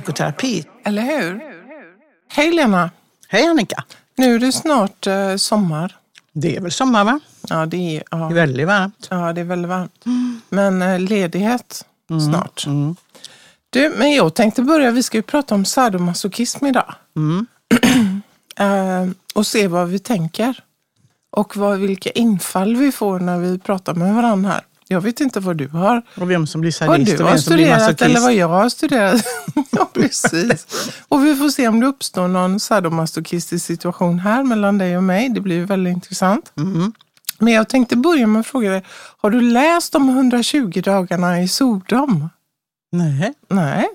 psykoterapi. Eller hur? Hej Lena! Hej Annika! Nu är det snart eh, sommar. Det är väl sommar va? Ja, det är, ja, Det är väldigt varmt. ja, det är väldigt varmt. Men eh, ledighet snart. Du, men jag tänkte börja, vi ska ju prata om sadomasochism idag. Eh, och se vad vi tänker. Och vad, vilka infall vi får när vi pratar med varandra här. Jag vet inte vad du har Och vem som blir vad sadist du och har vem som blir masochist. eller vad jag har studerat. ja, precis. Och vi får se om det uppstår någon sadomasochistisk situation här mellan dig och mig. Det blir väldigt intressant. Mm. Men jag tänkte börja med att fråga dig, har du läst de 120 dagarna i Sodom? Nej. Nej.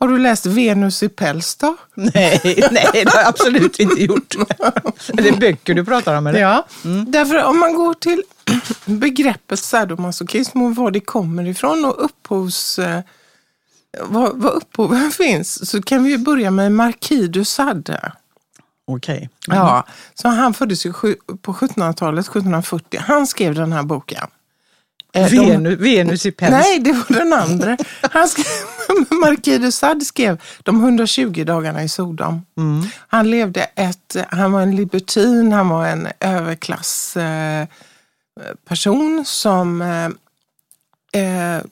Har du läst Venus i päls då? Nej, nej, det har jag absolut inte gjort. Är det böcker du pratar om? Eller? Ja, därför om man går till begreppet sadomasochism och var det kommer ifrån och upphovs... Eh, vad, vad upphoven finns så kan vi börja med Marquis de Sade. Okej. Ja, så han föddes ju på 1700-talet, 1740. Han skrev den här boken. Eh, de- Venus, Venus i päls. Nej, det var den andra. Han skrev, Marquis de Sade skrev De 120 dagarna i Sodom. Han levde ett, han var en libertin, han var en överklass eh, person som eh, eh,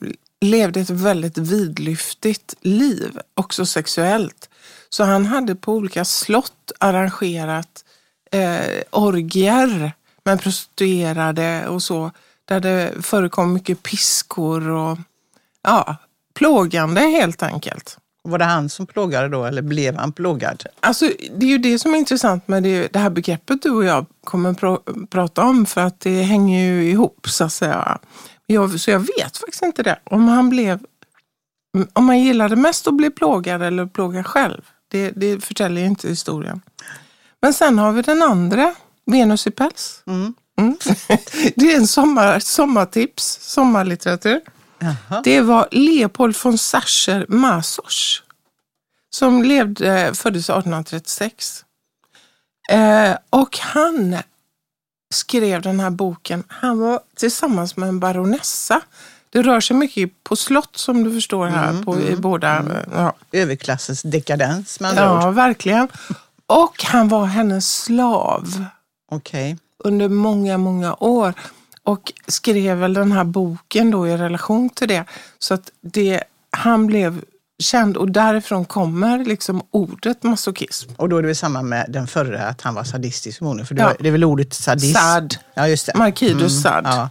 levde ett väldigt vidlyftigt liv, också sexuellt. Så han hade på olika slott arrangerat eh, orgier med prostituerade och så, där det förekom mycket piskor och ja, plågande helt enkelt. Var det han som plågade då eller blev han plågad? Alltså, det är ju det som är intressant med det, det här begreppet du och jag kommer pr- prata om för att det hänger ju ihop så att säga. Jag, så jag vet faktiskt inte det. Om han blev, om han gillade mest att bli plågad eller plåga själv. Det, det förtäljer ju inte historien. Men sen har vi den andra, Venus i päls. Mm. Det är en sommar, sommartips, sommarlitteratur. Jaha. Det var Leopold von Sacher Masoch som levde, föddes 1836. Eh, och han skrev den här boken. Han var tillsammans med en baronessa. Det rör sig mycket på slott som du förstår här på, i båda. Ja. Överklassens dekadens med andra ja, ord. verkligen. Och han var hennes slav Okej. under många, många år. Och skrev väl den här boken då i relation till det. Så att det, han blev känd och därifrån kommer liksom ordet masochism. Och då är det väl samma med den förra, att han var sadistisk förmodligen. För det, Ja. var, det är väl ordet sadist? Sad. Ja, just det. Marquis de Sade. Ja.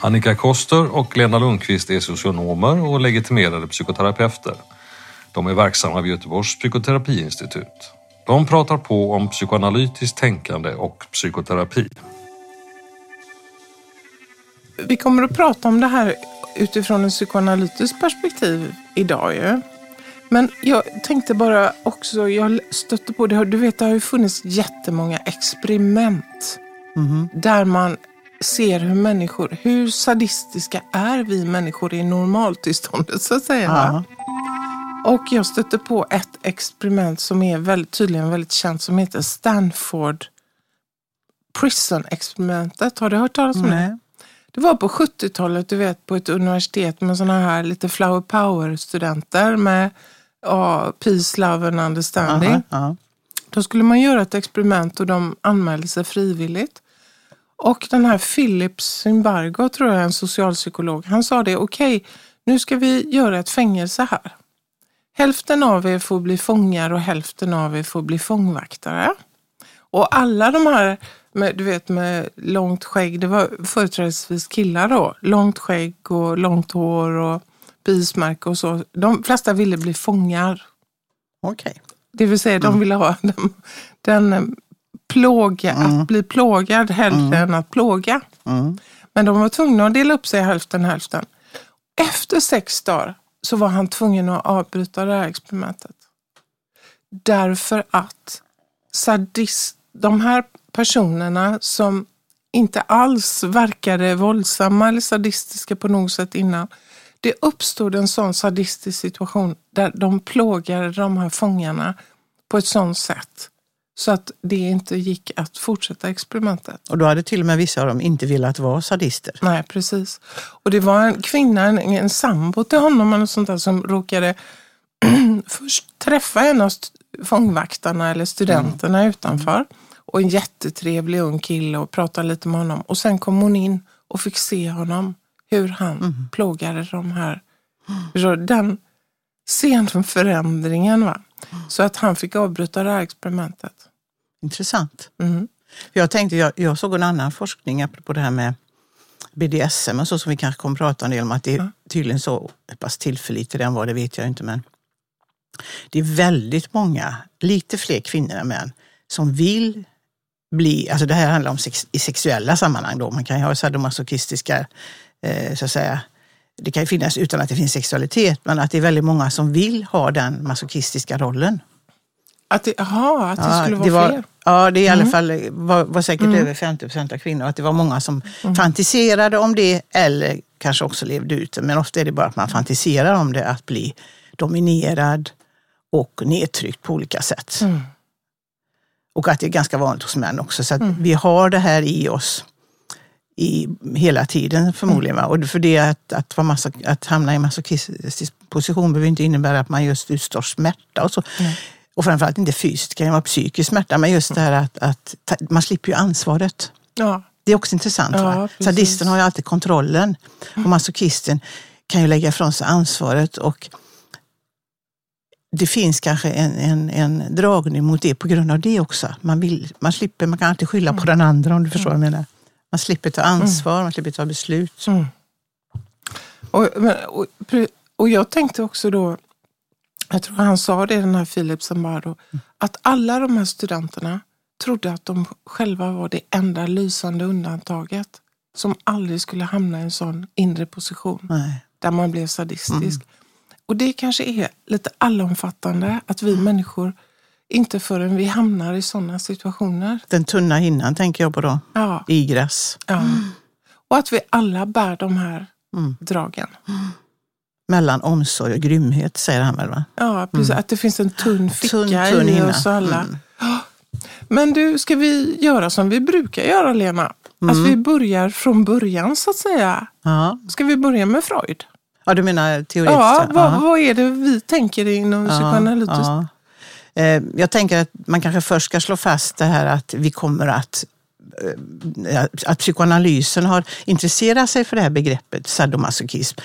Annika Koster och Lena Lundqvist är socionomer och legitimerade psykoterapeuter. De är verksamma vid Göteborgs psykoterapiinstitut. De pratar på om psykoanalytiskt tänkande och psykoterapi. Vi kommer att prata om det här utifrån ett psykoanalytiskt perspektiv idag ju. Men jag tänkte bara också, jag stötte på det, du vet det har ju funnits jättemånga experiment där man ser hur människor, hur sadistiska är vi människor i normaltillståndet så att säga. va? Och jag stötte på ett experiment som är väldigt, tydligen väldigt känt som heter Stanford Prison-experimentet. Har du hört talas om? Nej. Det var på 70-talet, du vet, på ett universitet med såna här lite flower power-studenter med ja, peace, love and understanding. Aha, ja. Då skulle man göra ett experiment och de anmälde sig frivilligt. Och den här Philip Zimbargo, tror jag en socialpsykolog, han sa det, okej, nu ska vi göra ett fängelse här. Hälften av er får bli fångar och hälften av er får bli fångvaktare. Och alla de här, med, du vet med långt skägg, det var företrädesvis killar då, långt skägg och långt hår och bismärke och så. De flesta ville bli fångar. Okej. Det vill säga de ville ha den, den plåga, att bli plågad hellre än att plåga. Mm. Men de var tvungna att dela upp sig hälften hälften. Efter sex dagar så var han tvungen att avbryta det här experimentet. Därför att sadist, de här personerna som inte alls verkade våldsamma eller sadistiska på något sätt innan. Det uppstod en sån sadistisk situation där de plågade de här fångarna på ett sånt sätt så att det inte gick att fortsätta experimentet. Och då hade till och med vissa av dem inte velat vara sadister. Nej, precis. Och det var en kvinna, en, en sambo till honom eller sånt där som råkade först träffa en av fångvaktarna eller studenterna utanför. Och en jättetrevlig ung kille och pratade lite med honom. Och sen kom hon in och fick se honom, hur han plågade de här. Den scenförändringen. Va? Så att han fick avbryta det här experimentet. Intressant. Mm. Jag tänkte, jag, jag såg en annan forskning apropå det här med BDSM och så som vi kanske kommer att prata en del om att det är tydligen så pass tillförlitligt än vad det vet jag inte men det är väldigt många, lite fler kvinnor än män som vill bli, alltså det här handlar om sex, i sexuella sammanhang då, man kan ju ha sadomasochistiska, eh, så att säga, det kan ju finnas utan att det finns sexualitet, men att det är väldigt många som vill ha den masochistiska rollen. Att det, aha, att det Ja, skulle vara det var, fler. Ja, det är i alla fall var, var säkert över 50 procent av kvinnor. Att det var många som fantiserade om det eller kanske också levde ut det. Men ofta är det bara att man fantiserar om det, att bli dominerad och nedtryckt på olika sätt. Mm. Och att det är ganska vanligt hos män också. Så att vi har det här i oss i, hela tiden förmodligen. Va? Och för det att, att, vara massa, att hamna i masochistisk position behöver inte innebära att man just utstår smärta och så. Och framförallt inte fysiskt, det kan ju vara psykisk smärta. Men just det här att, att ta, man slipper ju ansvaret. Ja, Det är också intressant. Ja. Sadisten har ju alltid kontrollen och masochisten kan ju lägga ifrån sig ansvaret. Och det finns kanske en, en, en dragning mot det på grund av det också. Man, vill, man, slipper, man kan alltid skylla på den andra om du förstår vad jag menar. Man slipper ta ansvar, man slipper ta beslut. Och, men, och, pre- och jag tänkte också då, jag tror han sa det den här Philip Zimbardo, att alla de här studenterna trodde att de själva var det enda lysande undantaget som aldrig skulle hamna i en sån inre position Nej. där man blev sadistisk. Och det kanske är lite allomfattande att vi människor inte förrän vi hamnar i sådana situationer. Den tunna hinnan tänker jag på då, Ja, igräs. ja. Och att vi alla bär de här Mm. dragen. Mellan omsorg och grymhet säger han väl? Va? Ja, precis. Att det finns en tunn ficka Mm. Tunn, tunn i hinna. oss alla. Mm. Men du, ska vi göra som vi brukar göra, Lena? Mm. Att vi börjar från början, så att säga. Ja. Ska vi börja med Freud? Ja, du menar teoretiskt? Ja, vad, Ja. vad är det vi tänker inom psykoanalytiskt? Ja. Eh, Jag tänker att man kanske först ska slå fast det här att vi kommer att eh, att psykoanalysen har intresserat sig för det här begreppet sadomasochism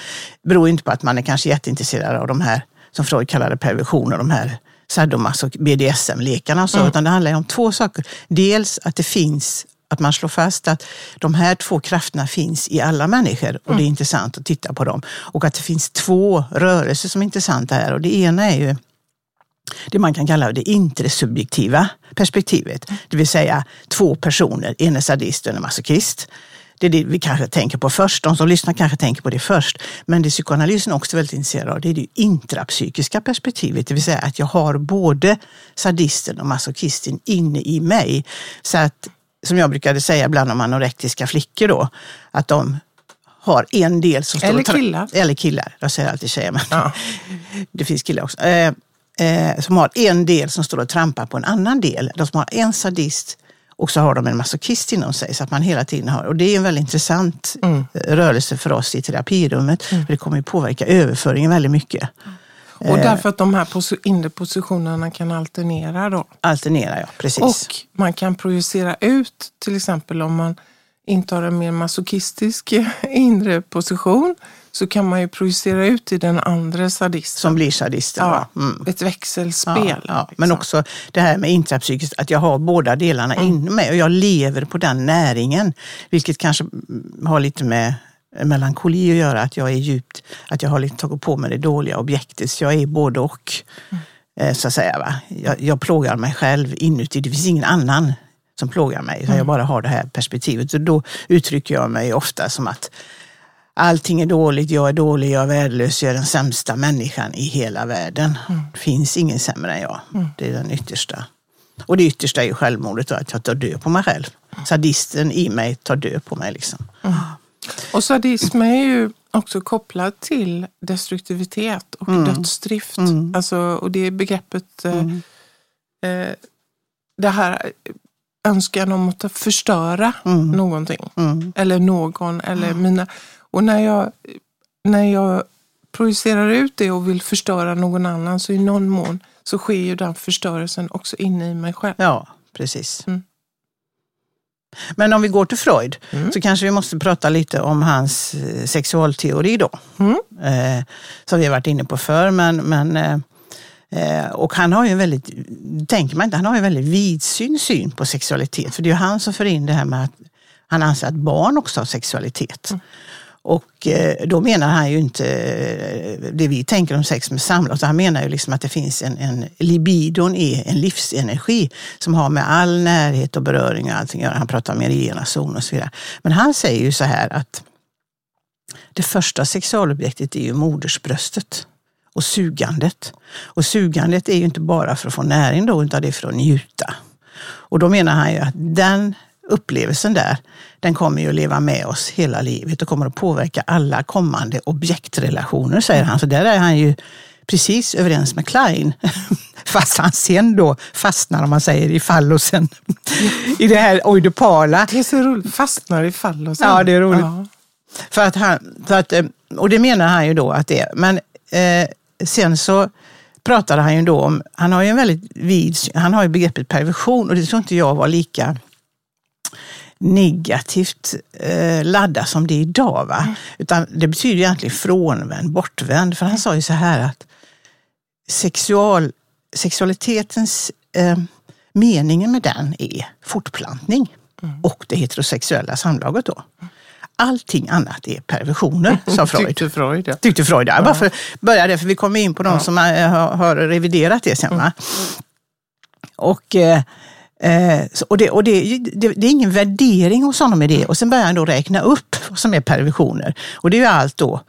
beror inte på att man är kanske jätteintresserad av de här, som Freud kallade perversioner, de här sadomasoch BDSM-lekarna och så, utan det handlar om två saker. Dels att det finns att man slår fast att de här två krafterna finns i alla människor och det är intressant att titta på dem. Och att det finns två rörelser som är intressanta här och det ena är ju det man kan kalla det intersubjektiva perspektivet. Det vill säga två personer, en är sadist och en är masochist. Det är det vi kanske tänker på först. De som lyssnar kanske tänker på det först. Men det psykoanalysen också är väldigt intresserad av det är det intrapsykiska perspektivet. Det vill säga att jag har både sadisten och masochisten inne i mig. Så att, som jag brukade säga ibland om anorektiska flickor då, att de har en del som står Eller killar. Eller killar. Jag säger alltid tjejer, men Ja. det finns killar också. Eh, eh, som har en del som står och trampar på en annan del. De som har en sadist och så har de en masochist inom sig. Så att man hela tiden har, och det är en väldigt intressant Mm. eh, rörelse för oss i terapirummet. För det kommer ju påverka överföringen väldigt mycket. Och därför att de här inre positionerna kan alternera då. Alternera, ja. Precis. Och man kan projicera ut, till exempel om man intar en mer masochistisk inre position, så kan man ju projicera ut i den andra sadisten. som blir sadisten. ja. Mm. Ett växelspel. Ja, ja. liksom. Men också det här med intrapsykiskt, att jag har båda delarna Mm. inom mig och jag lever på den näringen. Vilket kanske har lite med melankoli att göra, att jag är djupt, att jag har lite tagit på mig det dåliga objektet. Så jag är både och. Mm. eh, Så att säga. Va? Jag, jag plågar mig själv inuti, det finns ingen annan som plågar mig. Mm. utan Jag bara har det här perspektivet och då uttrycker jag mig ofta som att Allting är dåligt, jag är dålig, jag är värdelös, jag är den sämsta människan i hela världen. Det finns ingen sämre än jag. Det är den yttersta. Och det yttersta är ju självmordet, då, att jag tar död på mig själv. Sadisten i mig tar död på mig. Liksom. Och sadism är ju också kopplad till destruktivitet och Mm. dödsdrift. Alltså, och det begreppet, eh, Mm. eh, det här önskan om att förstöra Mm. någonting. Mm. Eller någon. Eller mina. Och när jag, när jag projicerar ut det och vill förstöra någon annan så i någon mån så sker ju den förstörelsen också inne i mig själv. Ja, precis. Mm. Men om vi går till Freud Mm. så kanske vi måste prata lite om hans eh, sexualteori då. Mm. Eh, som vi har varit inne på förr. Men, men, eh, eh, och han har ju en väldigt, tänker man inte, han har ju en väldigt vidsynt syn på sexualitet. För det är ju han som för in det här med att han anser att barn också har sexualitet. Och eh, då menar han ju inte eh, det vi tänker om sex med samlag, utan han menar ju liksom att det finns en, en libidon är en livsenergi som har med all närhet och beröring och allting att göra. Han pratar om erigena zon och så vidare. Men han säger ju så här att det första sexualobjektet är ju modersbröstet och sugandet. Och sugandet är ju inte bara för att få näring då, utan det är för att njuta. Och då menar han ju att den upplevelsen där, den kommer ju att leva med oss hela livet och kommer att påverka alla kommande objektrelationer, säger han. Så där är han ju precis överens med Klein. Fast han sen då fastnar, om man säger, i fallosen. I det här oidipala. Det är så roligt. Fastnar i fall och så. Ja, det är roligt. Ja. För att han, för att, eh, och det menar han ju då att det är. Men eh, sen så pratade han ju då om, han har ju en väldigt vid, han har ju begreppet perversion och det tror inte jag var lika negativt eh, laddat som det är idag. Va? Utan det betyder egentligen frånvänd, bortvänd. För han sa ju så här att sexual, sexualitetens eh, meningen med den är fortplantning och det heterosexuella samlaget då. Allting annat är perversioner, sa Freud. Tyckte Freud, ja. Tyckte Freud. Ja. Bara för börja där, för vi kommer in på de som eh, har, har reviderat det sen. Va? Och, eh, eh, så- och, det, och det, det, det är ingen värdering hos honom i det. Och sen börjar han då räkna upp vad som är perversioner. Och det är ju allt då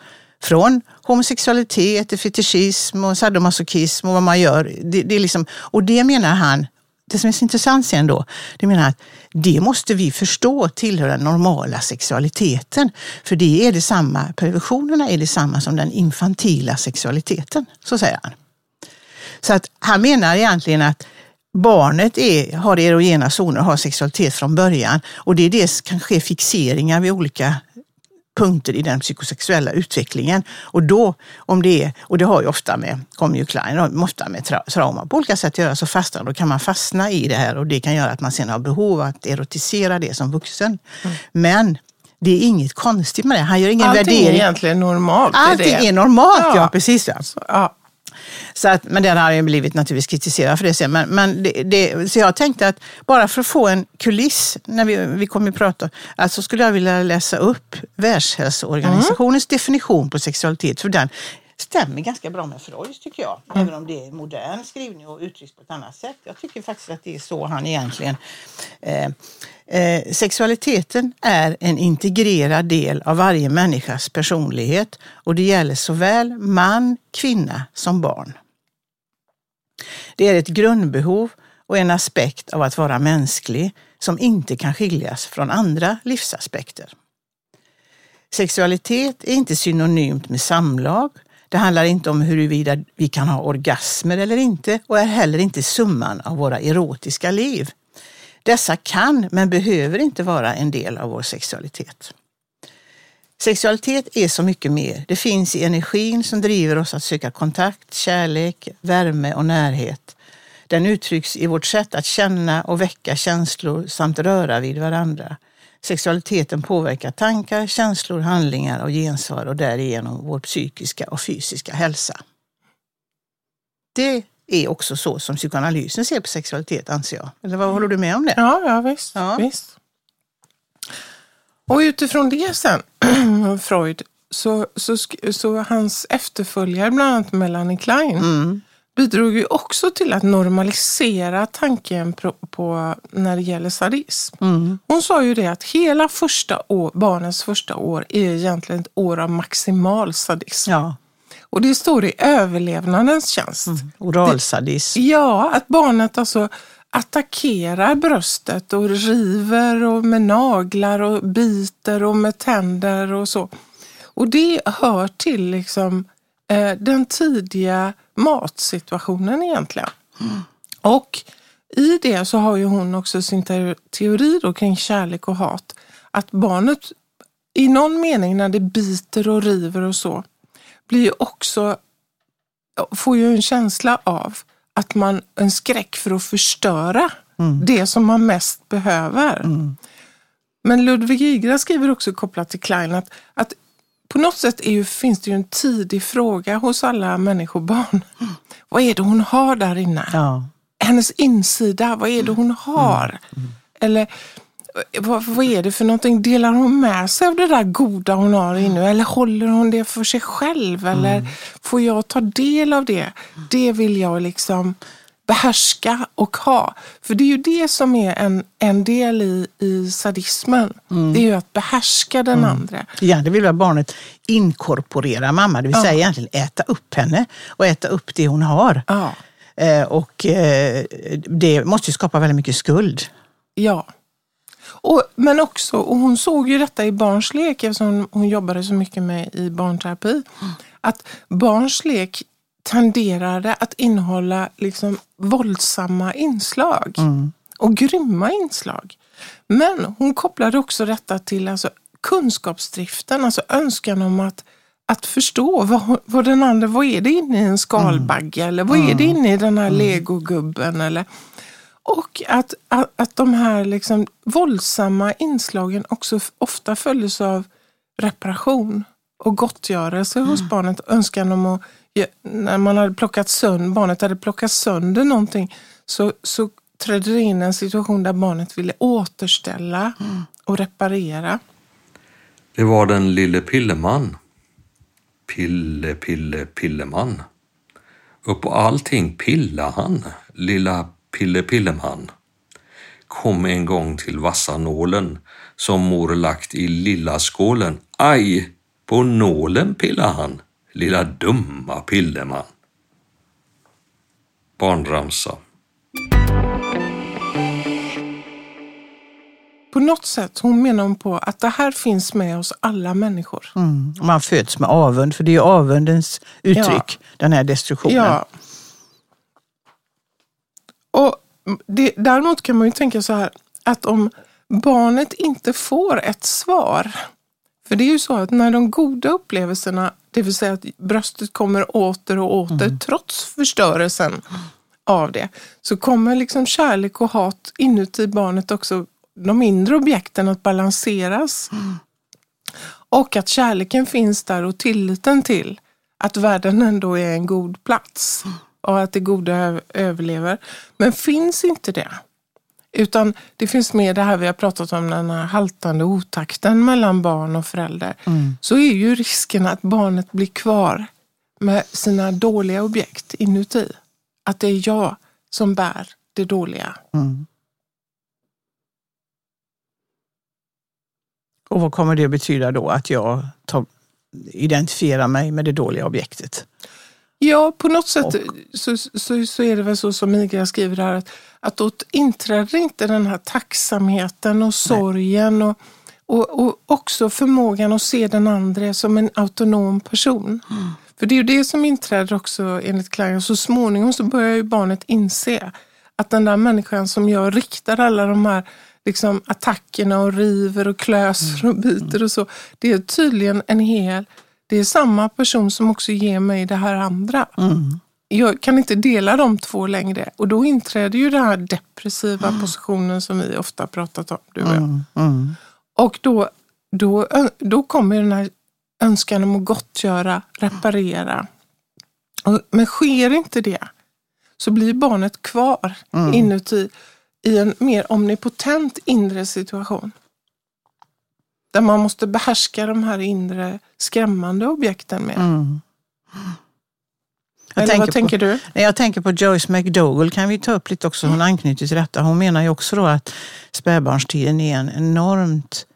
från homosexualitet till fetischism och sadomasochism och vad man gör. Det, det är liksom, och det menar han, det som är så intressant sen då, det menar att det måste vi förstå tillhör den normala sexualiteten. För det är detsamma, perversionerna är detsamma som den infantila sexualiteten. Så säger han. Så att han menar egentligen att barnet är, har erogena zoner och har sexualitet från början. Och det är det som kan ske fixeringar vid olika punkter i den psykosexuella utvecklingen. Och då, om det är, och det har ju ofta med, kommer ju Klein, ofta med tra, trauma på olika sätt att göra, så fastnar, då kan man fastna i det här och det kan göra att man sen har behov av att erotisera det som vuxen. Men det är inget konstigt med det. Han gör ingen Allting är värdering. egentligen normalt. Allting det. är normalt, ja, Ja. precis. Ja. Så, ja. Så att, men den har ju blivit naturligtvis kritiserad för det sen. Men, men det, det, så jag tänkte att bara för att få en kuliss, när vi, vi kommer att prata, alltså skulle jag vilja läsa upp Världshälsoorganisationens mm. definition på sexualitet. För den stämmer ganska bra med Freuds tycker jag. Mm. Även om det är modern skrivning och uttrycks på ett annat sätt. Jag tycker faktiskt att det är så han egentligen... Eh, eh, sexualiteten är en integrerad del av varje människas personlighet och det gäller såväl man, kvinna som barn. Det är ett grundbehov och en aspekt av att vara mänsklig som inte kan skiljas från andra livsaspekter. Sexualitet är inte synonymt med samlag det handlar inte om huruvida vi kan ha orgasmer eller inte och är heller inte summan av våra erotiska liv. Dessa kan, men behöver inte vara en del av vår sexualitet. Sexualitet är så mycket mer. Det finns i energin som driver oss att söka kontakt, kärlek, värme och närhet. Den uttrycks i vårt sätt att känna och väcka känslor samt röra vid varandra. Sexualiteten påverkar tankar, känslor, handlingar och gensvar och därigenom vår psykiska och fysiska hälsa. Det är också så som psykoanalysen ser på sexualitet anser jag. Eller vad håller du med om det? Ja, ja visst. Ja. visst. Och utifrån det sen, Freud, så, så, så hans efterföljare, bland annat Melanie Klein, mm bidrog ju också till att normalisera tanken på, på när det gäller sadism. Mm. Hon sa ju det att hela första år, barnets första år är egentligen ett år av maximal sadism. Ja. Och det står i överlevnadens tjänst. Mm. Oralsadism. ja, att barnet alltså attackerar bröstet och river och med naglar och biter och med tänder och så. Och det hör till liksom eh, den tidiga matsituationen egentligen. Mm. Och i det så har ju hon också sin teori då kring kärlek och hat. Att barnet i någon mening när det biter och river och så blir ju också, får ju en känsla av att man, en skräck för att förstöra mm. det som man mest behöver. Mm. Men Ludvig Igra skriver också kopplat till Klein att, att på något sätt ju, finns det ju en tidig fråga hos alla människobarn. Mm. Vad är det hon har där inne? Ja. Hennes insida, vad är det hon har? Mm. Mm. Eller vad, vad, är det för någonting? Delar hon med sig av det där goda hon har inne? Eller håller hon det för sig själv? Eller mm. får jag ta del av det? Det vill jag liksom behärska och ha. För det är ju det som är en, en del i, i sadismen. Mm. Det är ju att behärska den mm. andra. Ja, det vill barnet inkorporera mamma, det vill ja. säga egentligen äta upp henne och äta upp det hon har. Ja. Eh, och eh, det måste ju skapa väldigt mycket skuld. Ja. Och, men också, och hon såg ju detta i barns lek eftersom hon jobbade så mycket med i barnterapi. Mm. Att barns lek tenderade att innehålla liksom våldsamma inslag mm. och grymma inslag. Men hon kopplade också detta till alltså kunskapsdriften, alltså önskan om att, att förstå vad, vad den andra, vad är det inne i en skalbagge mm. eller vad är det mm. inne i den här mm. legogubben eller och att, att, att de här liksom våldsamma inslagen också ofta följdes av reparation och gottgörelse hos mm. barnet. Önskan om att när man hade plockat sönder, barnet hade plockat sönder någonting så, så trädde det in en situation där barnet ville återställa mm. och reparera. Det var den lille Pilleman. Pille, pille, Pilleman. Upp på allting pilla han, lilla Pille Pilleman. Kom en gång till vassa nålen som mor lagt i lilla skålen. Aj, på nålen pilla han lilla dumma Pilleman. Barnramsa. På något sätt, hon menar hon på att det här finns med oss alla människor. Mm. Man föds med avund, för det är avundens uttryck, ja. den här destruktionen. Ja. Och det, däremot kan man ju tänka så här, att om barnet inte får ett svar, för det är ju så att när de goda upplevelserna det vill säga att bröstet kommer åter och åter mm. trots förstörelsen av det. Så kommer liksom kärlek och hat inuti barnet också, de mindre objekten att balanseras. Mm. Och att kärleken finns där och tilliten till att världen ändå är en god plats och att det goda överlever. Men finns inte det, utan det finns mer det här vi har pratat om, den här haltande otakten mellan barn och förälder, så är ju risken att barnet blir kvar med sina dåliga objekt inuti. Att det är jag som bär det dåliga. Mm. Och vad kommer det betyda då att jag tar, identifierar mig med det dåliga objektet? Ja, på något sätt så, så, så är det väl så som Mikael skriver här, att, att då inträder inte den här tacksamheten och sorgen och, och, och också förmågan att se den andra som en autonom person. För det är ju det som inträder också enligt Klein. Så småningom så börjar ju barnet inse att den där människan som jag riktar alla de här liksom, attackerna och river och klöser och biter och så. Det är tydligen en hel, det är samma person som också ger mig det här andra. Jag kan inte dela de två längre och då inträder ju den här depressiva positionen som vi ofta pratat om, du och jag. Mm. Mm. Och då, då, då kommer den här önskan om att gottgöra, reparera. Men sker inte det så blir barnet kvar inuti i en mer omnipotent inre situation. Där man måste behärska de här inre skrämmande objekten med. Mm. Jag Eller tänker vad tänker på, du? Jag tänker på Joyce McDougall kan vi ta upp lite också, hon anknyter till detta. Hon menar ju också då att spädbarnstiden är en enormt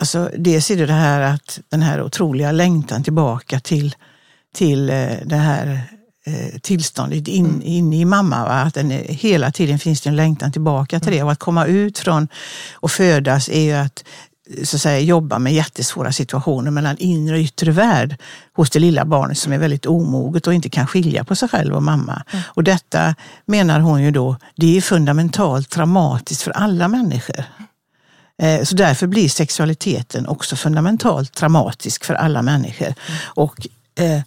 Alltså, dels är det det här att den här otroliga längtan tillbaka till, till eh, det här eh, tillståndet in, inne i mamma. Va? Att den hela tiden finns det en längtan tillbaka till det. Och att komma ut från och födas är ju att så att säga, jobba med jättesvåra situationer mellan inre och yttre värld hos det lilla barnet som är väldigt omoget och inte kan skilja på sig själv och mamma. Och detta menar hon ju då, det är fundamentalt traumatiskt för alla människor. Eh, Så därför blir sexualiteten också fundamentalt traumatisk för alla människor. Och eh,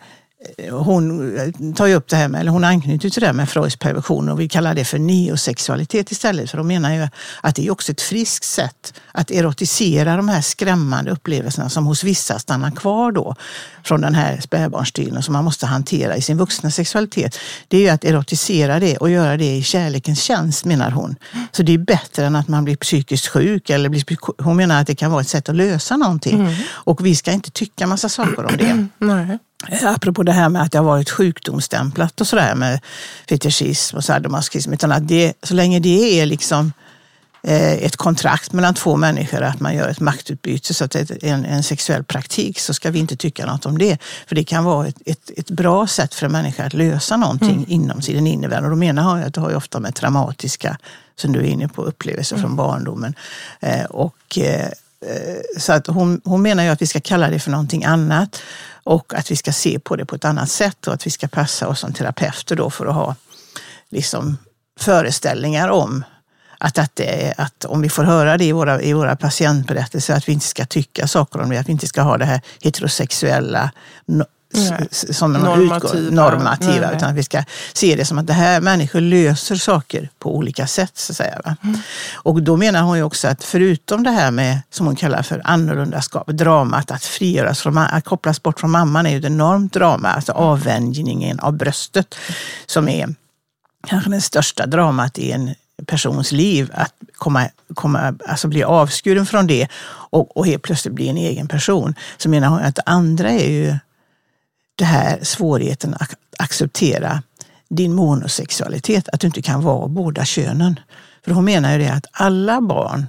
hon tar ju upp det här med, eller hon anknyter till det här med Freuds perversion och vi kallar det för neosexualitet istället. För de menar ju att det är också ett friskt sätt att erotisera de här skrämmande upplevelserna som hos vissa stannar kvar då från den här spädbarnstiden som man måste hantera i sin vuxna sexualitet. Det är ju att erotisera det och göra det i kärlekens tjänst menar hon. Så det är bättre än att man blir psykiskt sjuk. Eller blir, hon menar att det kan vara ett sätt att lösa någonting. Och vi ska inte tycka massa saker om det. Nej. Apropå det här med att det har varit sjukdomsstämplat och sådär med fetischism och sadomasochism. Utan att det, så länge det är liksom eh, ett kontrakt mellan två människor, att man gör ett maktutbyte, så att det är en, en sexuell praktik, så ska vi inte tycka något om det. För det kan vara ett, ett, ett bra sätt för en människa att lösa någonting inom sin inre värld. Och då menar jag att det har ju ofta med traumatiska, som du är inne på, upplevelser från barndomen. Eh, och eh, Eh, så att hon, hon menar ju att vi ska kalla det för någonting annat och att vi ska se på det på ett annat sätt och att vi ska passa oss som terapeuter då för att ha liksom föreställningar om att, att, det, att om vi får höra det i våra, i våra patientberättelser att vi inte ska tycka saker om det, att vi inte ska ha det här heterosexuella Nej. som Normativa. normativa Nej, utan att vi ska se det som att det här människor löser saker på olika sätt. Så att säga? Mm. Och då menar hon ju också att förutom det här med, som hon kallar för annorlundaskap, dramat att frigöras från, att kopplas bort från mamman är ju ett enormt drama, alltså avvänjningen av bröstet som är kanske det största dramat i en persons liv. Att komma, komma, alltså bli avskuren från det och, och helt plötsligt bli en egen person. Så menar hon att det andra är ju det här svårigheten att acceptera din monosexualitet, att du inte kan vara båda könen. För hon menar ju det att alla barn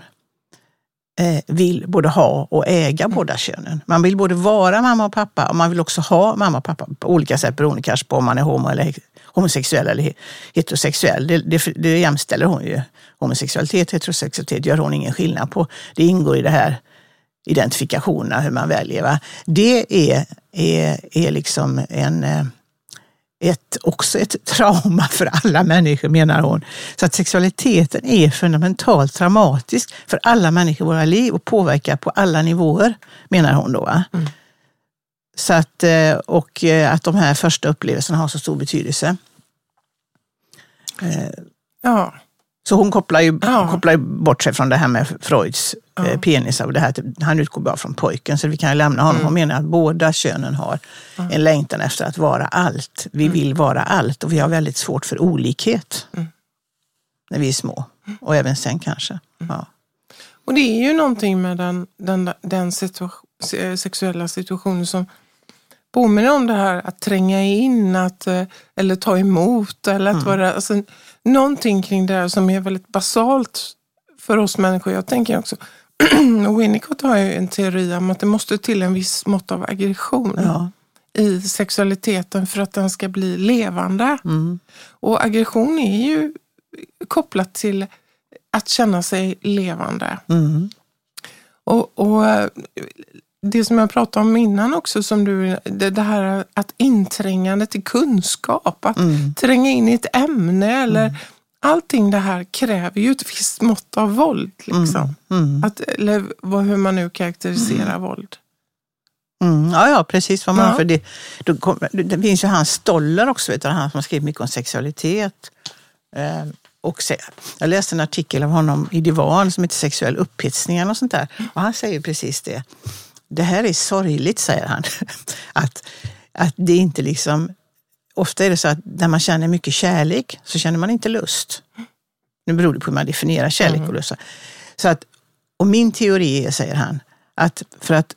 eh, vill både ha och äga båda könen. Man vill både vara mamma och pappa och man vill också ha mamma och pappa på olika sätt beroende kanske på om man är homo eller homosexuell eller he- heterosexuell. Det, det, det jämställer hon ju. Homosexualitet heterosexualitet gör hon ingen skillnad på. Det ingår i det här identifikationerna, hur man väljer. Va? Det är, är, är liksom en, eh, ett, också ett trauma för alla människor menar hon. Så att sexualiteten är fundamentalt traumatisk för alla människor i våra liv och påverkar på alla nivåer menar hon då. va? Så att, eh, och eh, att de här första upplevelserna har så stor betydelse. Ja, Så hon kopplar ju, Ja. kopplar ju bort sig från det här med Freuds eh, penis. Och det här, att han utgår bara från pojken, så vi kan ju lämna honom. Mm. Hon menar att båda könen har en längtan efter att vara allt. Vi Mm. vill vara allt och vi har väldigt svårt för olikhet Mm. när vi är små. Och även sen kanske. Ja. Och det är ju någonting med den, den, den situa- se- sexuella situationen som påminner om det här att tränga in, att, eh, eller ta emot. Eller att vara, alltså, någonting kring det här som är väldigt basalt för oss människor. Jag tänker också, Winnicott har ju en teori om att det måste till en viss mått av aggression Ja. i sexualiteten för att den ska bli levande. Mm. Och aggression är ju kopplat till att känna sig levande. Mm. Och, och eh, det som jag pratade om innan också, som du, det, det här att inträngande till kunskap, att Mm. tränga in i ett ämne eller allting det här kräver ju ett visst mått av våld. Liksom. Mm. Att, eller vad, hur man nu karaktäriserar våld. Mm, ja, ja, precis vad man Ja. för det, då kom, det finns ju han Stoller också, vet du, han som har skrivit mycket om sexualitet. Eh, och se, jag läste en artikel av honom i Divan som heter Sexuell upphetsning och sånt där. Och han säger precis det. Det här är sorgligt, säger han. att, att det inte liksom... Ofta är det så att när man känner mycket kärlek så känner man inte lust. Nu beror det på hur man definierar kärlek och lust. Så att, och min teori är, säger han, att för att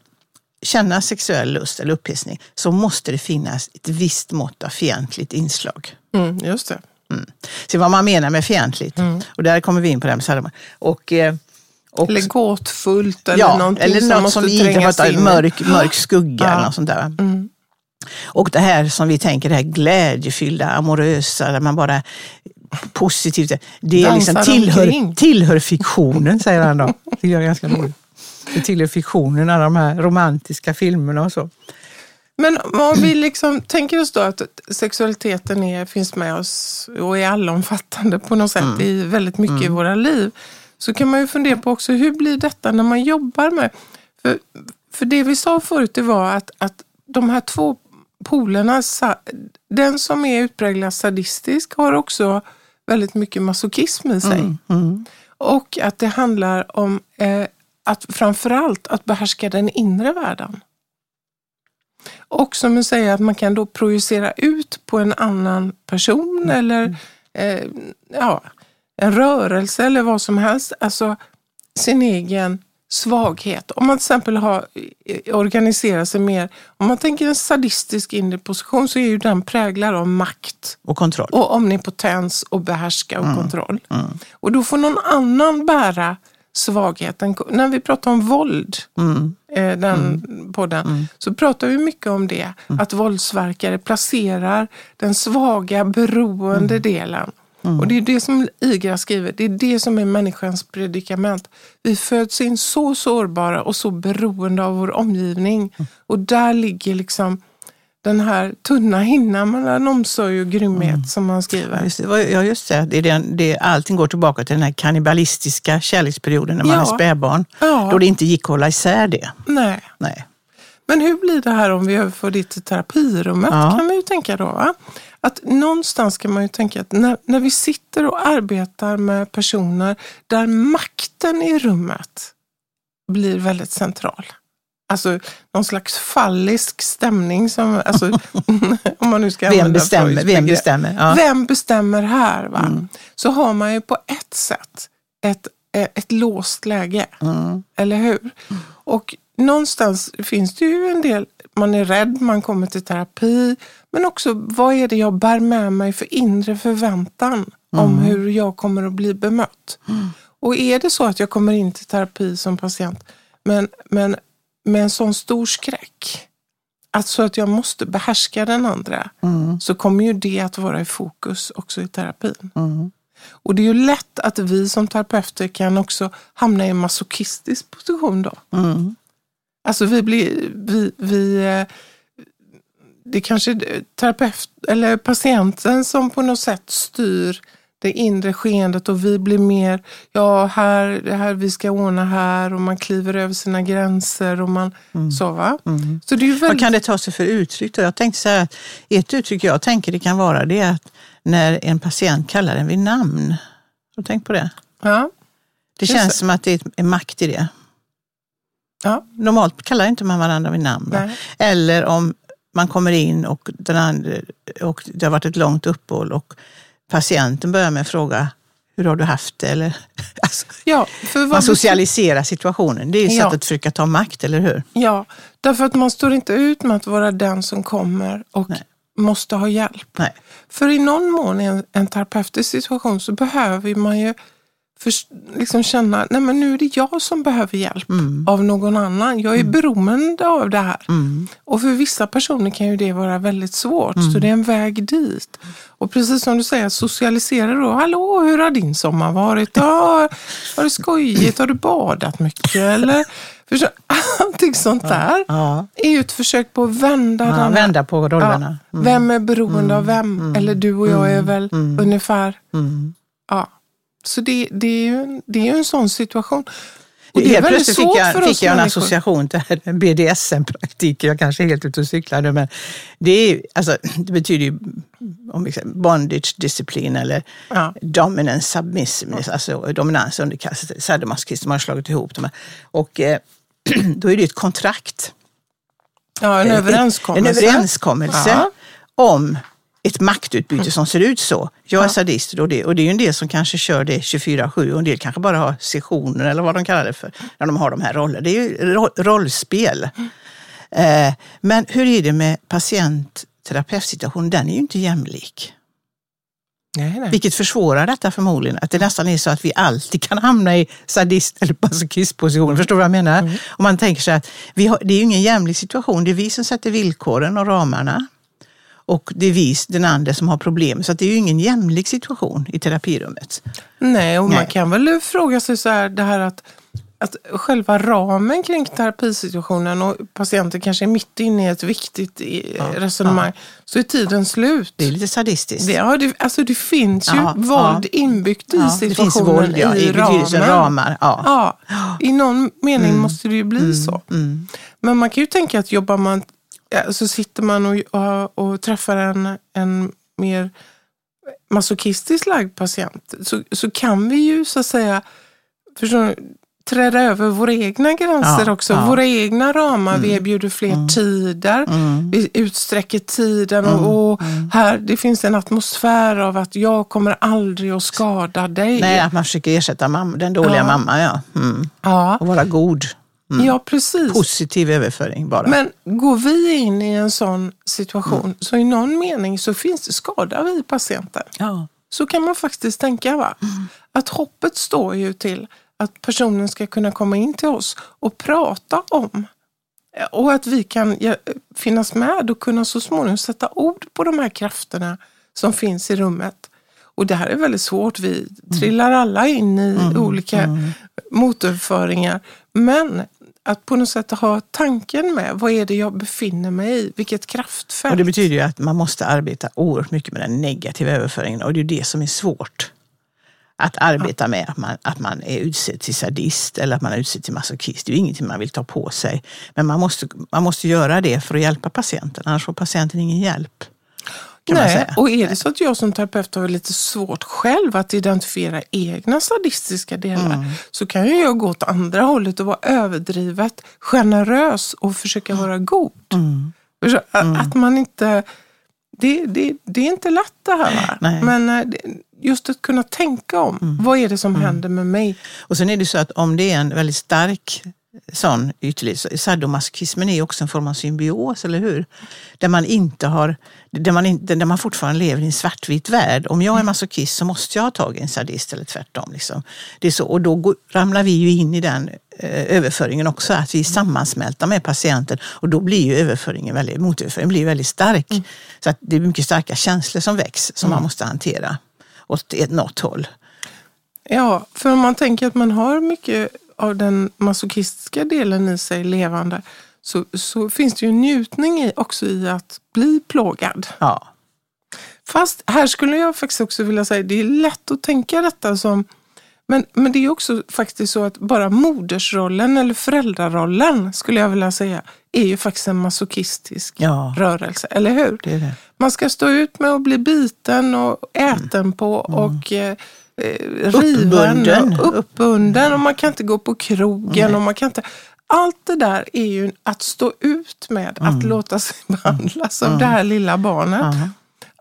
känna sexuell lust eller upphetsning så måste det finnas ett visst mått av fientligt inslag. Mm, just det. Se vad man menar med fientligt. Mm. Och där kommer vi in på det här med Salomon. Och, eh, och, Eller gåtfullt eller ja, någonting eller som något måste som inte har in. mörk, mörk skugga Ja. eller något sånt där. Mm. Och det här som vi tänker, det här glädjefyllda, amorösa, där man bara positivt. Det är liksom tillhör, tillhör fiktionen, säger han då. Det är ganska roligt. Det tillhör fiktionen, alla de här romantiska filmerna och så. Men om vi liksom tänker oss då att sexualiteten är, finns med oss och är allomfattande på något sätt i väldigt mycket i våra liv. Så kan man ju fundera på också hur blir detta när man jobbar med... För, för det vi sa förut det var att, att de här två polerna, den som är utpräglat sadistisk har också väldigt mycket masochism i sig. Mm. Och att det handlar om eh, att framförallt att behärska den inre världen. Och som du säger, att man kan då projicera ut på en annan person eller eh, ja, en rörelse eller vad som helst. Alltså sin egen svaghet. Om man till exempel har eh, organiserat sig mer, om man tänker en sadistisk inre position så är ju den präglad av makt Och kontroll. och omnipotens och behärska och kontroll. Och då får någon annan bära svagheten. När vi pratar om våld, Mm. eh, den podden, så pratar vi mycket om det. Att våldsverkare placerar den svaga, beroende delen. Och det är det som Igra skriver, det är det som är människans predikament. Vi föds in så sårbara och så beroende av vår omgivning. Och där ligger liksom den här tunna hinnan mellan omsorg och grymhet som han skriver. Just det, ja, just det. det, är den, det allting går tillbaka till den här kannibalistiska kärleksperioden när man Ja. är spädbarn. Ja. Då det inte gick att hålla isär det. Nej. Nej. Men hur blir det här om vi överför det till terapirummet? Ja. kan vi ju tänka då. Va? Att någonstans kan man ju tänka att när, när vi sitter och arbetar med personer där makten i rummet blir väldigt central. Alltså någon slags fallisk stämning. Som, alltså, om man nu ska Vem bestämmer? Vem bestämmer? Ja. Vem bestämmer här? Va? Så har man ju på ett sätt ett, ett låst läge. Mm. Eller hur? Och någonstans finns det ju en del, man är rädd, man kommer till terapi. Men också, vad är det jag bär med mig för inre förväntan om hur jag kommer att bli bemött? Och är det så att jag kommer in till terapi som patient men, men med en sån stor skräck, alltså att jag måste behärska den andra, så kommer ju det att vara i fokus också i terapin. Mm. Och det är ju lätt att vi som terapeuter kan också hamna i en masochistisk position då. Mm. Alltså vi blir, vi, vi eh, det kanske är terapeut eller patienten som på något sätt styr det inre skeendet och vi blir mer, ja här, det här vi ska ordna här och man kliver över sina gränser och man så va. Så det är ju Vad väldigt, kan det ta sig för uttryck? Då? Jag tänkte så här, att ett uttryck jag tänker det kan vara det är att när en patient kallar en vid namn. Har du tänkt på det? Ja. Det känns som att det är en makt i det. Ja. Normalt kallar inte man varandra vid namn. va? Eller om man kommer in och, den andra, och det har varit ett långt uppehåll och patienten börjar med att fråga hur har du haft det? Eller, alltså, Ja, man socialiserar situationen. Det är ju Ja. sättet att försöka ta makt, eller hur? Ja, därför att man står inte ut med att vara den som kommer och Nej. måste ha hjälp. Nej. För i någon mån i en, en terapeutisk situation så behöver man ju först, liksom känna, nej men nu är det jag som behöver hjälp av någon annan. Jag är beroende av det här. Mm. Och för vissa personer kan ju det vara väldigt svårt, så det är en väg dit. Och precis som du säger, socialisera då. Hallå, hur har din sommar varit? Ja, har du skojigt? Har du badat mycket? Eller, förstår, allting sånt där Ja. är ju ett försök på att vända Ja, den här vända på rollerna. Ja, vem är beroende av vem? Eller du och jag är väl ungefär... Mm. Ja. Så det, det, är ju, en- det är en sån situation. Och Helt det är väldigt plötsligt fick jag, fick jag en människor. association till BDSM-praktik. Jag kanske är helt ute och cyklar nu, men det, är, alltså, det betyder ju om vi säger, bondage, disciplin eller Ja. dominance, submissiveness, alltså dominans, underkastelse, sadomasochism, man har slagit ihop de här. Och eh, då är det ett kontrakt. Ja, en Eh, överenskommelse. En överenskommelse Ja. om ett maktutbyte som ser ut så. Jag är sadist och det, och det är ju en del som kanske kör det 24-7 och en del kanske bara har sessioner eller vad de kallar det för, när de har de här rollerna. Det är ju ro- rollspel. Eh, men hur är det med patient-terapeutsituationen? Den är ju inte jämlik. Nej, nej. Vilket försvårar detta förmodligen. Att det nästan är så att vi alltid kan hamna i sadist eller masochistposition. Förstår du vad jag menar? Mm. Om man tänker sig att har, det är ju ingen jämlik situation. Det är vi som sätter villkoren och ramarna. Och det är vi, den andra, som har problem. Så det är ju ingen jämlik situation i terapirummet. nej, och man Nej. kan väl fråga sig så här, det här att, att själva ramen kring terapisituationen och patienten kanske är mitt inne i ett viktigt eh, resonemang, så är tiden slut. Det är lite sadistiskt. Det, ja, det, alltså det finns ju Ja, våld ja. inbyggt i Ja, det situationen finns våld ja, i betydelsen ramen. ramar. Ja. Ja, i någon mening måste det ju bli så. Mm. Men man kan ju tänka att jobbar man, ja, så sitter man och, och, och träffar en, en mer masochistiskt lagd patient så, så kan vi ju så att säga förstår träda över våra egna gränser Ja, också. ja. Våra egna ramar. Vi erbjuder fler tider. Mm. Vi utsträcker tiden och, och här det finns en atmosfär av att jag kommer aldrig att skada dig. Nej, att man försöker ersätta mamma, den dåliga Ja. mamman. Ja. Mm. Ja, Och vara god. Ja, precis. Positiv överföring bara. Men går vi in i en sån situation så i någon mening så finns det skada vi patienten. ja. Så kan man faktiskt tänka. va? Att hoppet står ju till att personen ska kunna komma in till oss och prata om. Och att vi kan finnas med och kunna så småningom sätta ord på de här krafterna som finns i rummet. Och det här är väldigt svårt. Vi trillar alla in i olika motorföringar. Men att på något sätt ha tanken med, vad är det jag befinner mig i? Vilket kraftfält? Och det betyder ju att man måste arbeta oerhört mycket med den negativa överföringen och det är det som är svårt. Att arbeta med att man, att man är utsedd till sadist eller att man är utsedd till masochist. Det är ju ingenting man vill ta på sig. Men man måste, man måste göra det för att hjälpa patienten, annars får patienten ingen hjälp. Kan Nej, och är det så att jag som terapeut har lite svårt själv att identifiera egna sadistiska delar Mm. så kan ju jag gå åt andra hållet och vara överdrivet generös och försöka vara god. Mm. Förstå- Att man inte... Det, det, det är inte lätt det här. Nej. Mm. Men eh, just att kunna tänka om, vad är det som händer med mig? Och sen är det så att om det är en väldigt stark sån ytterlighet, så sadomasochismen är också en form av symbios, eller hur? Där man inte har, där man, inte, där man fortfarande lever i en svartvit värld. Om jag är masochist så måste jag ha tag i en sadist eller tvärtom. Liksom. Det är så, och då går, ramlar vi ju in i den eh, överföringen också, att vi är sammansmälta med patienten och då blir ju överföringen väldigt, motöverföringen blir väldigt stark. Så att det är mycket starka känslor som väcks som man måste hantera åt ett, något håll. Ja, för om man tänker att man har mycket av den masochistiska delen i sig levande så, så finns det ju njutning i, också i att bli plågad. Ja. Fast här skulle jag faktiskt också vilja säga, det är lätt att tänka detta som men, men det är också faktiskt så att bara modersrollen eller föräldrarollen skulle jag vilja säga är ju faktiskt en masochistisk Ja. rörelse, eller hur? Det är det. Man ska stå ut med att bli biten och äten på och eh, eh, riven och uppbunden och man kan inte gå på krogen. Nej. och man kan inte... Allt det där är ju att stå ut med, att Mm. låta sig behandlas av det här lilla barnet. Ja.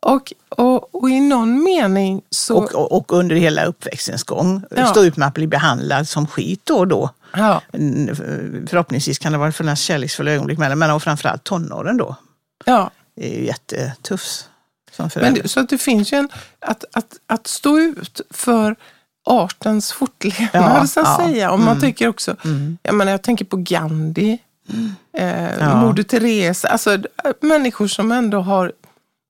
Och, och, och i någon mening så... Och, och, och under hela uppväxtens gång Ja. stå ut med att bli behandlad som skit då och då. ja, Mm, Förhoppningsvis kan det vara finnas kärleksfulla ögonblick mellan, men och framförallt tonåren då. ja. Det är ju jättetufft som Men det, så att det finns ju en... Att, att, att stå ut för artens fortlevnad, Ja, så att ja. säga. Och man Mm. tycker också... Mm. Jag, menar, jag tänker på Gandhi, eh, Ja. Moder Teresa. Alltså äh, människor som ändå har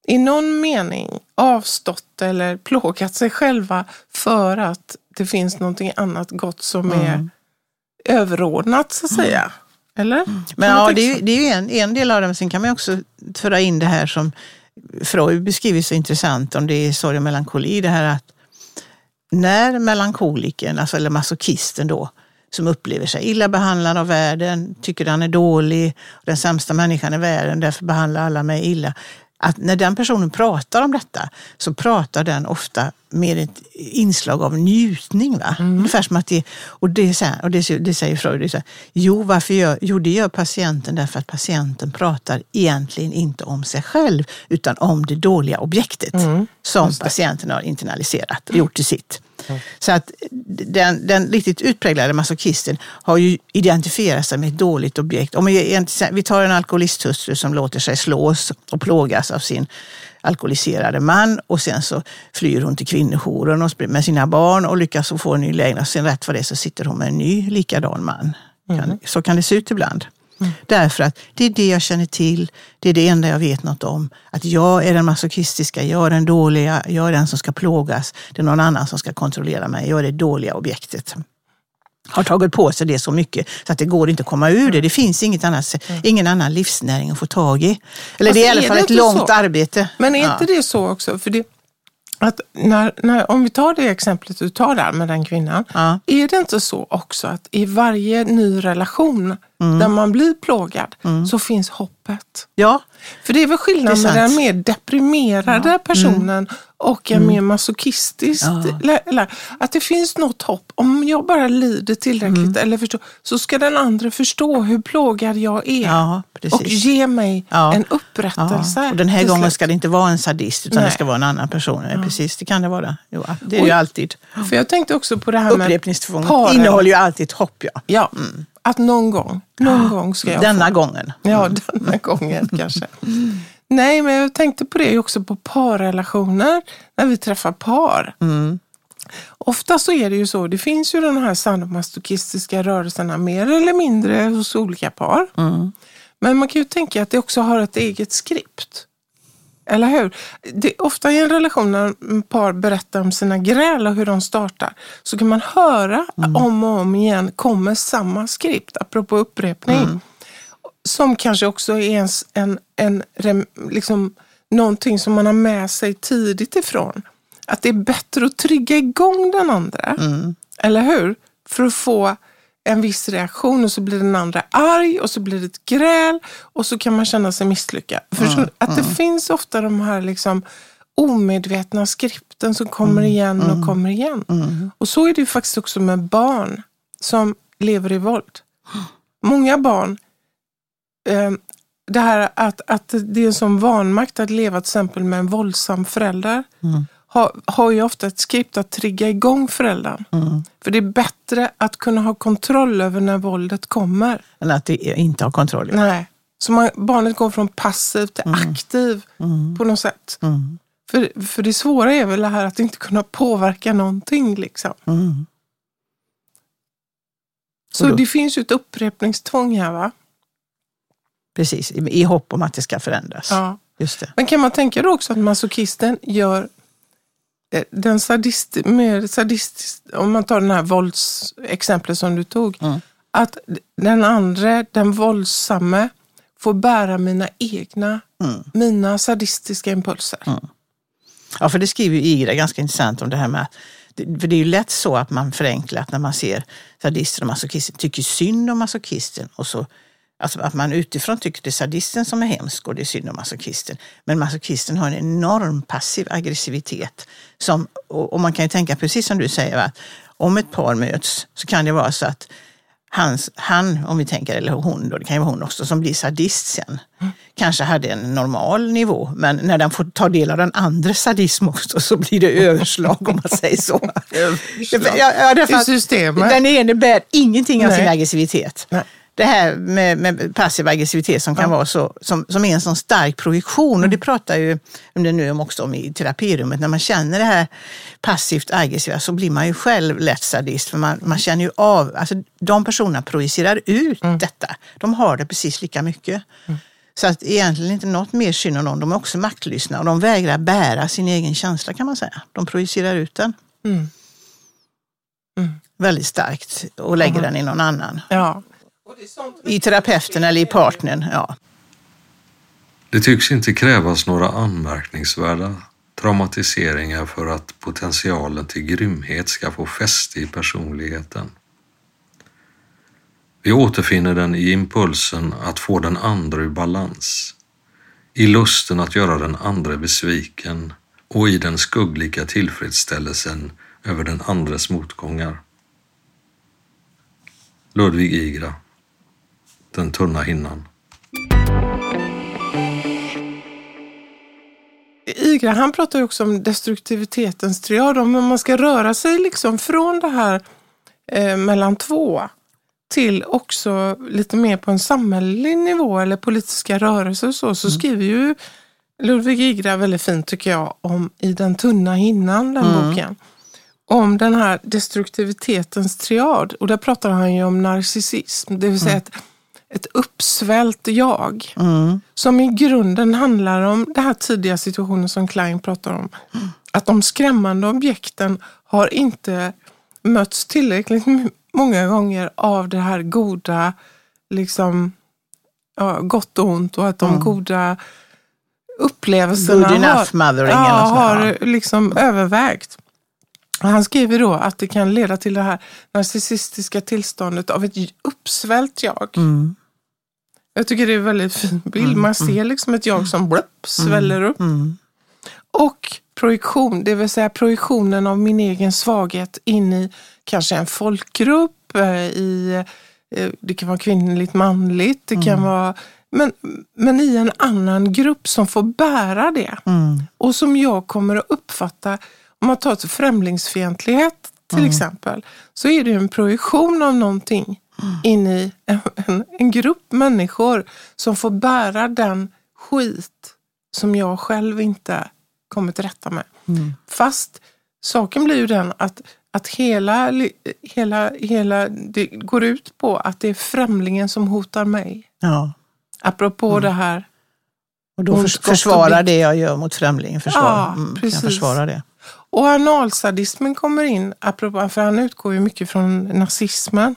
i någon mening avstått eller plågat sig själva för att det finns någonting annat gott som är Mm. överordnat, så att säga. Eller? Men Kan man ja, det är, så? ju- det är ju en, en del av det, men sen kan man också föra in det här som Freud beskriver så intressant om det är sorg och melankoli. Det här att när melankolikern, alltså, eller masochisten då, som upplever sig illa behandlad av världen, tycker han är dålig, den sämsta människan i världen, därför behandlar alla mig illa. Att när den personen pratar om detta så pratar den ofta med ett inslag av njutning. Va? Ungefär som att det, och det, så här, och det, det säger Freud, det så här, jo, varför gör, jo det gör patienten därför att patienten pratar egentligen inte om sig själv utan om det dåliga objektet som patienten har internaliserat och gjort till sitt. Så att den, den riktigt utpräglade masochisten har ju identifierat sig med ett dåligt objekt. Om vi, vi tar en alkoholisthustru som låter sig slås och plågas av sin alkoholiserade man och sen så flyr hon till kvinnojouren med sina barn och lyckas få en ny lägenhet. Sen rätt vad det är så sitter hon med en ny likadan man. Kan, så kan det se ut ibland. Därför att det är det jag känner till, det är det enda jag vet något om. Att jag är den masochistiska, jag är den dåliga, jag är den som ska plågas. Det är någon annan som ska kontrollera mig, jag är det dåliga objektet. Har tagit på sig det så mycket så att det går inte att komma ur det. Det finns inget annat, ingen annan livsnäring att få tag i. Eller Fast det är i alla är fall ett långt så? arbete. Men är Ja. inte det så också? För det, att när, när, om vi tar det exemplet du tar där med den kvinnan. Ja. Är det inte så också att i varje ny relation Mm. där man blir plågad så finns hoppet? Ja, För det är väl skillnad med. Mm. den mer deprimerade personen och en mer masochistisk. Ja. Att det finns något hopp. Om jag bara lider tillräckligt Mm. eller förstår, så ska den andra förstå hur plågad jag är. ja och ge mig Ja. en Ja, upprättelse. och den här gången ska det inte vara en sadist utan Nej. det ska vara en annan person. Ja. Precis, det kan det vara. Jo, det är Och- ju alltid. För jag tänkte också på det här med Upprepningstvånget innehåller ju alltid ett hopp. Ja. Ja, att någon gång, någon gång ska jag Denna få. gången. Ja, denna gången kanske. Nej, men jag tänkte på det också på parrelationer, när vi träffar par. Mm. Ofta så är det ju så, det finns ju de här sadomasochistiska rörelserna mer eller mindre hos olika par. Mm. Men man kan ju tänka att det också har ett eget skript. Eller hur? Det, ofta i en relation när par berättar om sina gräl och hur de startar så kan man höra Mm. om och om igen kommer samma skript, apropå upprepning. Mm. Som kanske också är ens en, en, liksom, någonting som man har med sig tidigt ifrån. Att det är bättre att trigga igång den andra, Mm. eller hur? För att få en viss reaktion och så blir den andra arg och så blir det ett gräl och så kan man känna sig misslyckad. Förstår du? Att det finns ofta de här liksom omedvetna skripten som kommer igen och kommer igen. Och så är det ju faktiskt också med barn som lever i våld. Många barn, eh, det här att, att det är en sån vanmakt att leva till exempel med en våldsam förälder har, har ju ofta ett skript att trigga igång föräldern. För det är bättre att kunna ha kontroll över när våldet kommer. Eller att det inte har kontroll. Nej. Så man, barnet går från passiv till aktiv på något sätt. Mm. För, för det svåra är väl det här att inte kunna påverka någonting. Liksom. Mm. Så det finns ju ett upprepningstvång här va? Precis, i, i hopp om att det ska förändras. Ja. Just det. Men kan man tänka då också att masochisten gör den sadist, mer sadistisk, om man tar den här våldsexemplet som du tog, Mm. att den andra, den våldsamme, får bära mina egna, Mm. mina sadistiska impulser. Ja, för det skriver ju Ira ganska intressant om det här med att för det är ju lätt så att man förenklar att när man ser sadister och masochister tycker synd om masochisten och så Alltså att man utifrån tycker det är sadisten som är hemsk och det är synd om masochisten. Men masochisten har en enorm passiv aggressivitet. Som, och, man kan ju tänka precis som du säger, att om ett par möts så kan det vara så att hans, han, om vi tänker, eller hon då, det kan ju vara hon också, som blir sadist sen, mm. kanske hade en normal nivå, men när den får ta del av den andra sadism också så blir det överslag om man säger så. ja, ja, I systemet. Den ene bär ingenting av Nej. sin aggressivitet. Nej det här med, med passiv aggressivitet som kan ja. vara så, som, som är en sån stark projektion. Och det pratar ju om det nu också om i terapirummet. När man känner det här passivt aggressiva så blir man ju själv lätt sadist. För man, man känner ju av, alltså de personerna projicerar ut mm. detta. De har det precis lika mycket. Mm. Så att egentligen inte något mer synd om dem. De är också maktlystna och de vägrar bära sin egen känsla kan man säga. De projicerar ut den. Mm. mm. Väldigt starkt och lägger den i någon annan. Ja. I terapeuten eller i partnern, ja. Det tycks inte krävas några anmärkningsvärda traumatiseringar för att potentialen till grymhet ska få fäste i personligheten. Vi återfinner den i impulsen att få den andra ur balans, i lusten att göra den andra besviken och i den skuggliga tillfredsställelsen över den andres motgångar. Ludvig Igra den tunna hinnan. Igra han pratar ju också om destruktivitetens triad, om man ska röra sig liksom från det här eh, mellan två till också lite mer på en samhällelig nivå eller politiska rörelser och så, så mm. skriver ju Ludvig Igra väldigt fint tycker jag om I den tunna hinnan, den mm. boken. Om den här destruktivitetens triad och där pratar han ju om narcissism, det vill säga mm. att ett uppsvällt jag. Mm. Som i grunden handlar om den här tidiga situationen som Klein pratar om. Mm. Att de skrämmande objekten har inte mötts tillräckligt många gånger av det här goda, liksom, ja, gott och ont och att de mm. goda upplevelserna Good har, ja, har liksom övervägt. Han skriver då att det kan leda till det här narcissistiska tillståndet av ett uppsvällt jag. Mm. Jag tycker det är en väldigt fin bild. Mm, Man ser mm. liksom ett jag som blöpp, sväller upp. Mm, och projektion, det vill säga projektionen av min egen svaghet in i kanske en folkgrupp, eh, i, eh, det kan vara kvinnligt, manligt, det kan vara men, men i en annan grupp som får bära det. Mm. Och som jag kommer att uppfatta, om man tar till främlingsfientlighet till mm. exempel, så är det en projektion av någonting in i en, en, en, grupp människor som får bära den skit som jag själv inte kommer till rätta med. Mm. Fast saken blir ju den att, att hela, hela, hela det går ut på att det är främlingen som hotar mig. Ja. Apropå mm. det här. Och då förs försvara det jag gör mot främlingen. Försvara, ja, mm, precis. Kan försvara det. Och analsadismen kommer in, apropå, för han utgår ju mycket från nazismen.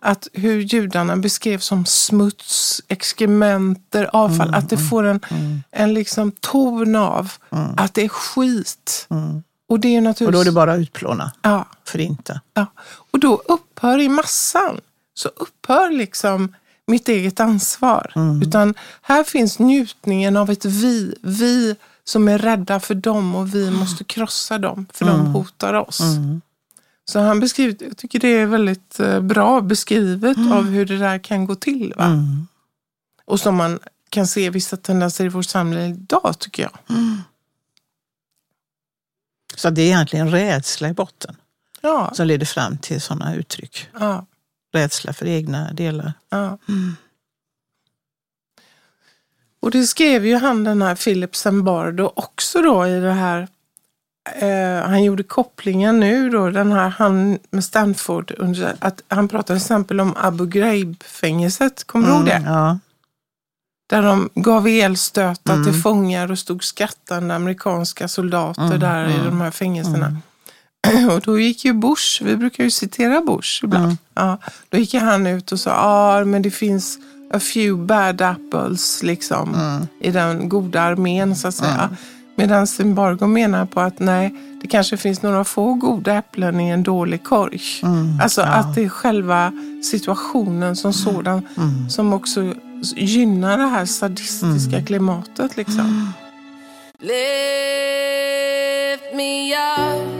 Att hur judarna beskrevs som smuts, exkrementer, avfall. Mm, att det mm, får en, mm. en liksom ton av mm. att det är skit. Mm. Och, det är naturligtvis... och då är det bara utplåna, ja. förinta. Ja. Och då upphör i massan, så upphör liksom mitt eget ansvar. Mm. Utan här finns njutningen av ett vi. Vi som är rädda för dem och vi måste krossa dem för de hotar oss. Så han beskriver, jag tycker det är väldigt eh, bra beskrivet mm. av hur det där kan gå till. Va? Mm. Och som man kan se vissa tendenser i vårt samhälle idag tycker jag. Mm. Så det är egentligen rädsla i botten ja. som leder fram till sådana uttryck. Ja. Rädsla för egna delar. Ja. Mm. Och det skrev ju han den här Philip Zimbardo också då i det här eh, han gjorde kopplingen nu då, den här han med Stanford, att han pratade till exempel om Abu Ghraib-fängelset, kommer du mm, ihåg det? Ja. Där de gav elstötar mm. till fångar och stod skrattande amerikanska soldater mm, där i mm, de här fängelserna. Mm. Och då gick ju Bush, vi brukar ju citera Bush ibland, mm. ja, då gick han ut och sa, ja ah, men det finns a few bad apples liksom i den goda armén så att säga. Medan Zimbargo menar på att nej, det kanske finns några få goda äpplen i en dålig korg. alltså att det är själva situationen som sådan som också gynnar det här sadistiska klimatet. Liksom. Lift me up,